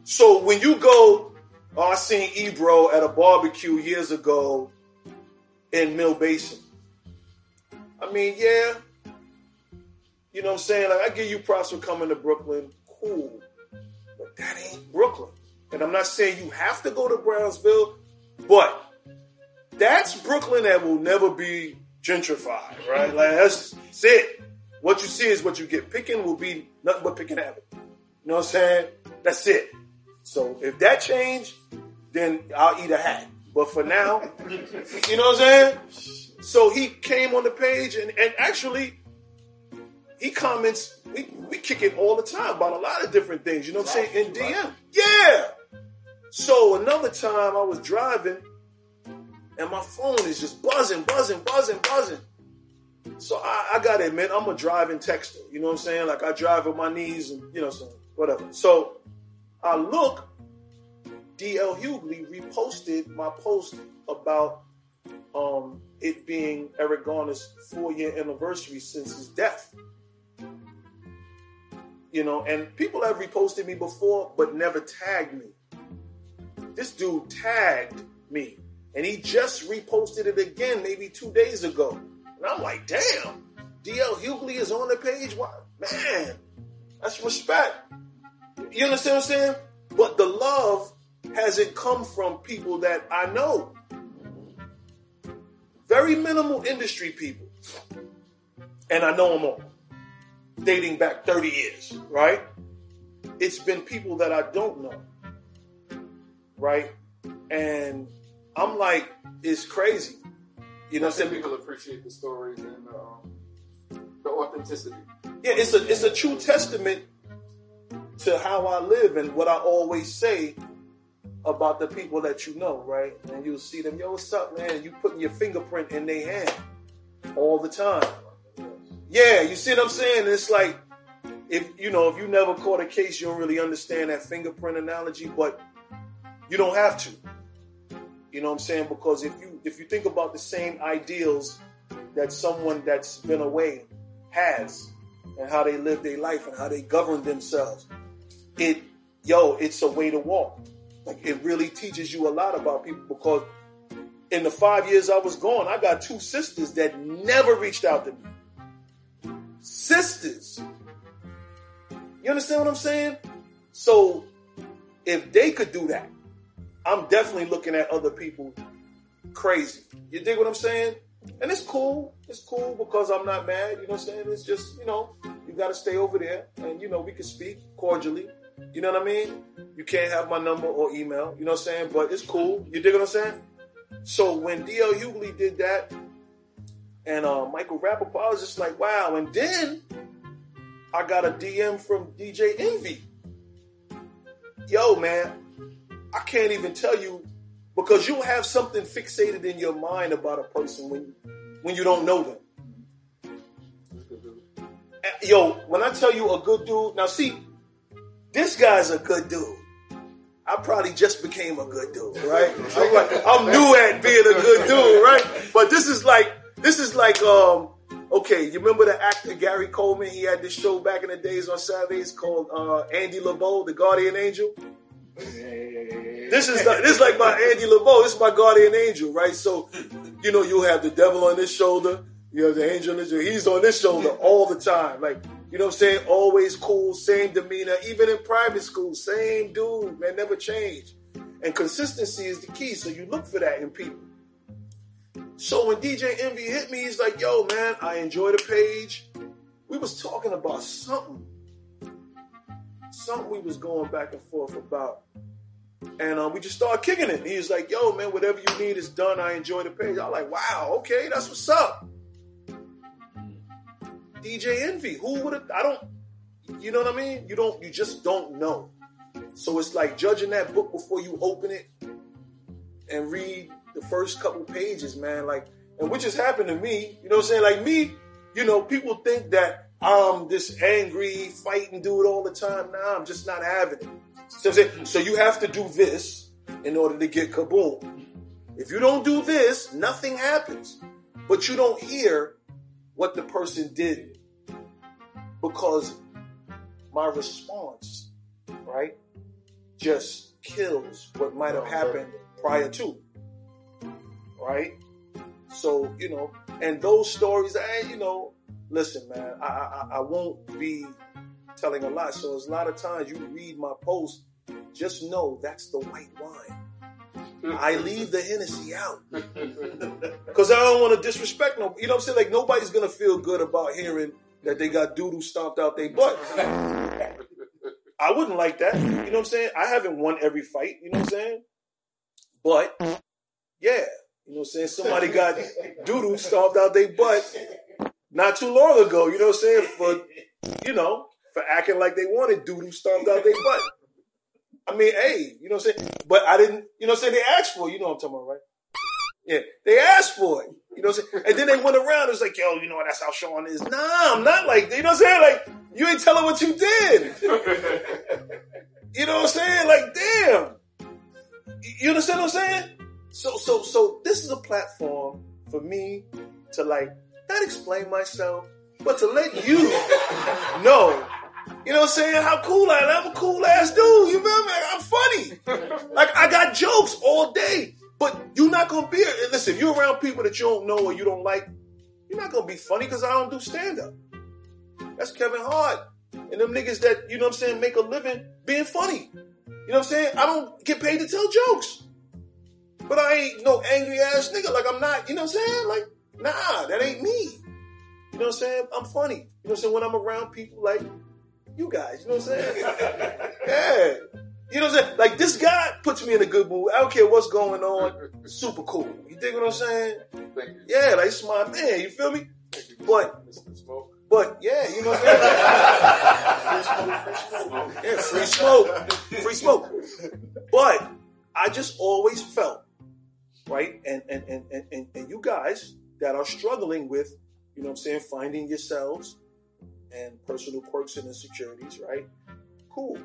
So when you go, oh, I seen Ebro at a barbecue years ago in Mill Basin. I mean, yeah, you know what I'm saying? Like, I give you props for coming to Brooklyn, cool, that ain't Brooklyn. And I'm not saying you have to go to Brownsville, but that's Brooklyn that will never be gentrified, right? Like that's, that's it. What you see is what you get. Pitkin will be nothing but Pitkin Avenue. You know what I'm saying? That's it. So if that change, then I'll eat a hat. But for now, *laughs* you know what I'm saying? So he came on the page and, and actually he comments, we, we kick it all the time about a lot of different things, you know what I'm saying? In DM. Yeah. So another time I was driving and my phone is just buzzing, buzzing, buzzing, buzzing. So I, I gotta admit, I'm a driving texter. You know what I'm saying? Like I drive with my knees and you know, so whatever. So I look, DL Hughley reposted my post about um, it being Eric Garner's four year anniversary since his death. You know, and people have reposted me before, but never tagged me. This dude tagged me, and he just reposted it again maybe two days ago. And I'm like, damn, DL Hughley is on the page. Why? Man, that's respect. You understand what I'm saying? But the love hasn't come from people that I know. Very minimal industry people. And I know them all. Dating back 30 years, right? It's been people that I don't know. Right? And I'm like, it's crazy. You know I what I'm think saying? people appreciate the stories and um, the authenticity. Yeah, it's a it's a true testament to how I live and what I always say about the people that you know, right? And you'll see them, yo, what's up, man? You putting your fingerprint in their hand all the time. Yeah, you see what I'm saying? It's like if you know, if you never caught a case, you don't really understand that fingerprint analogy, but you don't have to. You know what I'm saying? Because if you if you think about the same ideals that someone that's been away has and how they live their life and how they govern themselves, it yo, it's a way to walk. Like it really teaches you a lot about people because in the five years I was gone, I got two sisters that never reached out to me. Sisters. You understand what I'm saying? So if they could do that, I'm definitely looking at other people crazy. You dig what I'm saying? And it's cool. It's cool because I'm not mad. You know what I'm saying? It's just, you know, you got to stay over there and, you know, we can speak cordially. You know what I mean? You can't have my number or email. You know what I'm saying? But it's cool. You dig what I'm saying? So when DL Hughley did that and uh, Michael Rapaport, I was just like, wow. And then I got a DM from DJ Envy. Yo, man, I can't even tell you because you'll have something fixated in your mind about a person when when you don't know them. Yo, when I tell you a good dude, now see, this guy's a good dude. I probably just became a good dude, right? *laughs* I'm like, I'm new at being a good dude, right? But this is like, this is like, um, okay, you remember the actor Gary Coleman? He had this show back in the days on Saturdays called uh, Andy LeBeau, the Guardian Angel. This is like, this is like my Andy LeBeau. This is my guardian angel, right? So, you know, you have the devil on this shoulder, you have the angel on this shoulder. He's on this shoulder all the time. Like, you know what I'm saying? Always cool, same demeanor, even in private school, same dude, man, never change. And consistency is the key. So you look for that in people. So when DJ Envy hit me, he's like, yo, man, I enjoy the page. We was talking about something. Something we was going back and forth about. And um, we just started kicking it. He was like, yo, man, whatever you need is done. I enjoy the page. I was like, wow, okay, that's what's up. DJ Envy, who would have, I don't, you know what I mean? You don't, you just don't know. So it's like judging that book before you open it and read the first couple pages, man. Like, and which has happened to me, you know what I'm saying? Like me, you know, people think that I'm this angry, fighting dude all the time. Nah, I'm just not having it. So, I'm saying, so you have to do this in order to get kaboom. If you don't do this, nothing happens. But you don't hear what the person did because my response, right, just kills what might have happened prior to. Right? So, you know, and those stories, and you know, listen, man, I, I, I won't be telling a lot. So, there's a lot of times you read my post, just know that's the white wine. I leave the Hennessy out *laughs* because I don't want to disrespect no. You know what I'm saying? Like nobody's gonna feel good about hearing that they got doodoo stomped out their butt. I wouldn't like that. You know what I'm saying? I haven't won every fight. You know what I'm saying? But yeah, you know what I'm saying? Somebody got doodoo stomped out their butt not too long ago. You know what I'm saying? For you know, for acting like they wanted doodoo stomped out their butt. I mean, hey, you know what I'm saying? But I didn't, you know what I'm saying? They asked for, it, you know what I'm talking about, right? Yeah, they asked for it. You know what I'm saying? And then they went around. It was like, yo, you know what? That's how Sean is. Nah, I'm not like that. You know what I'm saying? Like, you ain't telling what you did. *laughs* You know what I'm saying? Like, damn. You understand what I'm saying? So, so, so this is a platform for me to like not explain myself, but to let you *laughs* know. You know what I'm saying? How cool I am. I'm a cool ass dude. You feel me? I'm funny. *laughs* Like I got jokes all day. But you're not gonna be listen, if you're around people that you don't know or you don't like, you're not gonna be funny because I don't do stand-up. That's Kevin Hart. And them niggas that, you know what I'm saying, make a living being funny. You know what I'm saying? I don't get paid to tell jokes. But I ain't no angry ass nigga. Like I'm not, you know what I'm saying? Like, nah, that ain't me. You know what I'm saying? I'm funny. You know what I'm saying? When I'm around people like you guys, you know what I'm saying? *laughs* yeah. You know what I'm saying? Like this guy puts me in a good mood. I don't care what's going on. Super cool. You dig what I'm saying? Thank you. Yeah, like it's my man. You feel me? But- But yeah, you know what I'm saying? yeah, free smoke. Free smoke. But I just always felt, right? And and, and, and, and you guys that are struggling with, you know what I'm saying, finding yourselves and personal quirks and insecurities, right? Cool.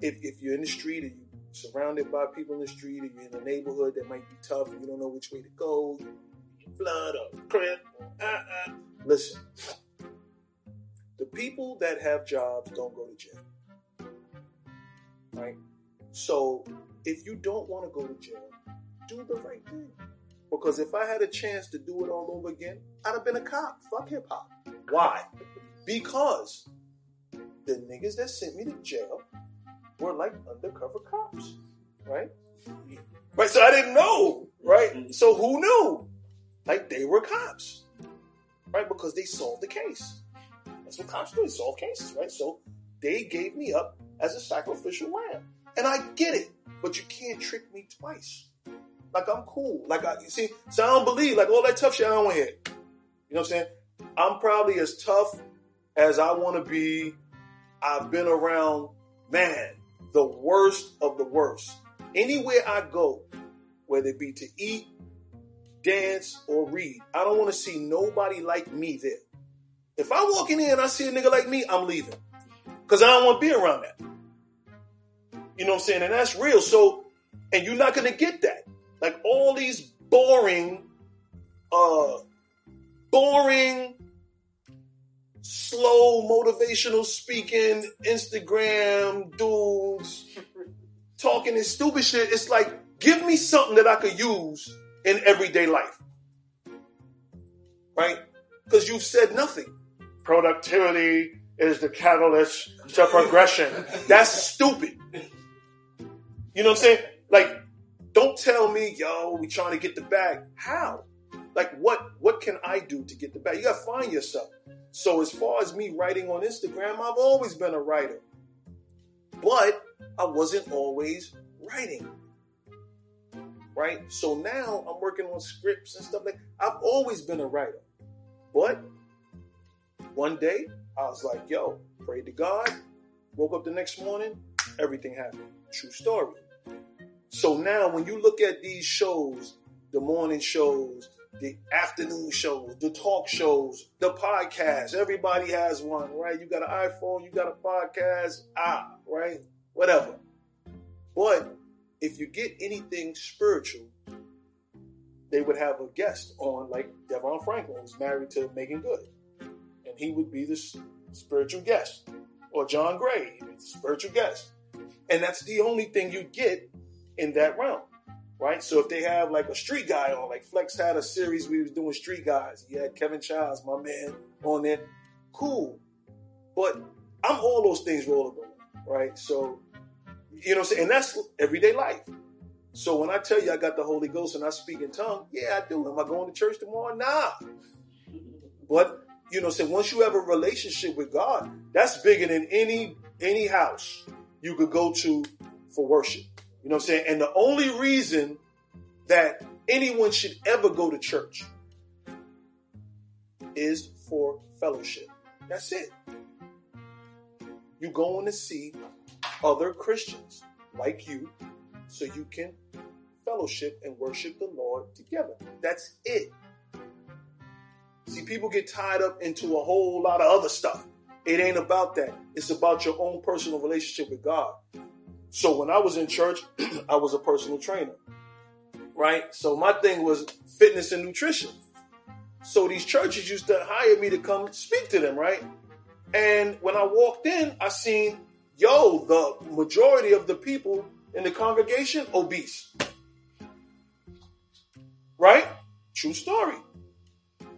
If if you're in the street and you're surrounded by people in the street and you're in a neighborhood that might be tough and you don't know which way to go, flood or crib, uh-uh. listen. The people that have jobs don't go to jail. Right? So if you don't want to go to jail, do the right thing. Because if I had a chance to do it all over again, I'd have been a cop. Fuck hip hop. Why? Because the niggas that sent me to jail were like undercover cops. Right? Right. So I didn't know. Right? So who knew? Like they were cops. Right? Because they solved the case. That's what cops do. They solve cases, right? So they gave me up as a sacrificial lamb. And I get it, but you can't trick me twice. Like I'm cool. Like I you see, so I don't believe like all that tough shit I don't want to hear. You know what I'm saying? I'm probably as tough as I want to be. I've been around, man, the worst of the worst. Anywhere I go, whether it be to eat, dance, or read, I don't want to see nobody like me there. If I walk in and I see a nigga like me, I'm leaving. Cause I don't want to be around that. You know what I'm saying? And that's real. So, and you're not gonna get that. Like all these boring, uh, boring, slow motivational speaking Instagram dudes talking this stupid shit. It's like, give me something that I could use in everyday life. Right? Because you've said nothing. Productivity is the catalyst to progression. That's stupid. You know what I'm saying? Like, don't tell me, yo, we trying to get the bag. How? Like, what what can I do to get the bag? You gotta find yourself. So as far as me writing on Instagram, I've always been a writer. But I wasn't always writing. Right? So now I'm working on scripts and stuff like I've always been a writer. But one day I was like, yo, prayed to God, woke up the next morning, everything happened. True story. So now when you look at these shows, the morning shows, the afternoon shows, the talk shows, the podcast, everybody has one, right? You got an iPhone, you got a podcast, ah, right? Whatever. But if you get anything spiritual, they would have a guest on, like Devon Franklin, who's married to Meagan Good. And he would be the spiritual guest. Or John Gray, spiritual guest. And that's the only thing you get in that realm. Right? So if they have like a street guy on, like Flex had a series we was doing street guys. He had Kevin Childs, my man, on it. Cool. But I'm all those things rolling, right? So, you know what I'm saying? And that's everyday life. So when I tell you I got the Holy Ghost and I speak in tongue, yeah, I do. Am I going to church tomorrow? Nah. But you know, so once you have a relationship with God, that's bigger than any any house you could go to for worship. You know what I'm saying? And the only reason that anyone should ever go to church is for fellowship. That's it. You're going to see other Christians like you so you can fellowship and worship the Lord together. That's it. See, people get tied up into a whole lot of other stuff. It ain't about that. It's about your own personal relationship with God. So when I was in church, *clears throat* I was a personal trainer, right? So my thing was fitness and nutrition. So these churches used to hire me to come speak to them, right? And when I walked in, I seen, yo, the majority of the people in the congregation obese. Right? True story.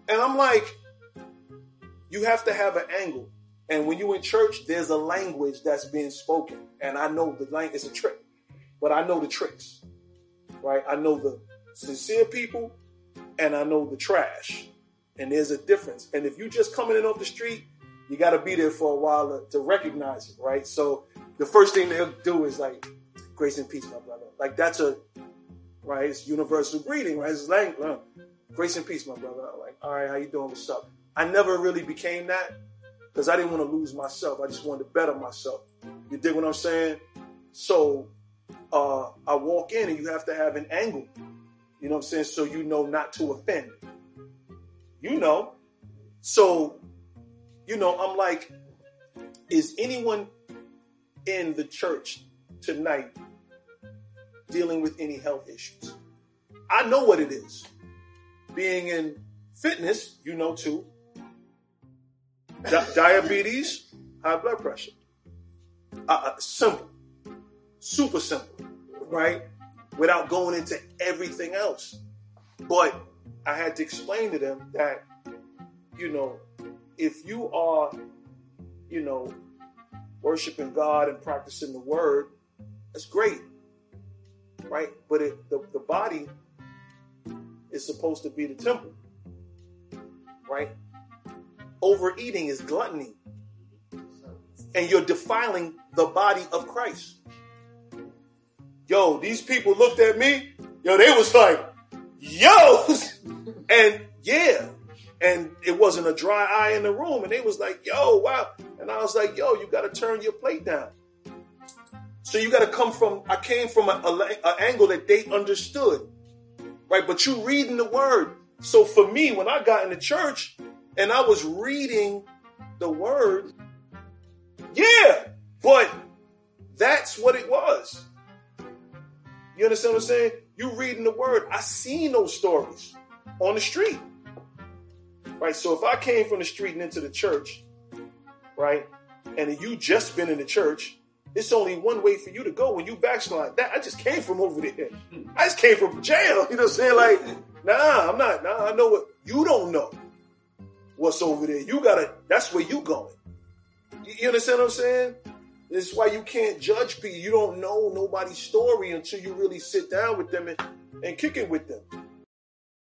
And I'm like, you have to have an angle. And when you in church, there's a language that's being spoken. And I know the language is a trick, but I know the tricks. Right? I know the sincere people and I know the trash. And there's a difference. And if you just coming in off the street, you got to be there for a while to, to recognize it, right? So the first thing they'll do is like, grace and peace, my brother. Like that's a, right? It's universal greeting, right? It's language. uh, Grace and peace, my brother. Like, all right, how you doing? What's up? I never really became that because I didn't want to lose myself. I just wanted to better myself. You dig what I'm saying? So uh, I walk in and you have to have an angle. You know what I'm saying? So you know not to offend. You know. So, you know, I'm like, is anyone in the church tonight dealing with any health issues? I know what it is. Being in fitness, you know too. Di- diabetes, high blood pressure. Uh, uh, simple. Super simple, right? Without going into everything else. But I had to explain to them that, you know, if you are, you know, worshiping God and practicing the word, that's great. Right? But it, the, the body is supposed to be the temple. Right? Overeating is gluttony. And you're defiling the body of Christ. Yo, these people looked at me. Yo, they was like, yo. *laughs* and yeah. And it wasn't a dry eye in the room. And they was like, yo, wow. And I was like, yo, you got to turn your plate down. So you got to come from, I came from an angle that they understood. Right? But you reading the word. So for me, when I got in the church and I was reading the word, yeah, but that's what it was. You understand what I'm saying? You reading the word. I seen those stories on the street. Right? So if I came from the street and into the church, right, and you just been in the church, it's only one way for you to go when you backslide. That I just came from over there. I just came from jail. *laughs* You know what I'm saying? Like, nah, I'm not. Nah, I know what you don't know. What's over there? You gotta. That's where you going. You, understand what I'm saying? This is why you can't judge people. You don't know nobody's story until you really sit down with them and, and kick it with them.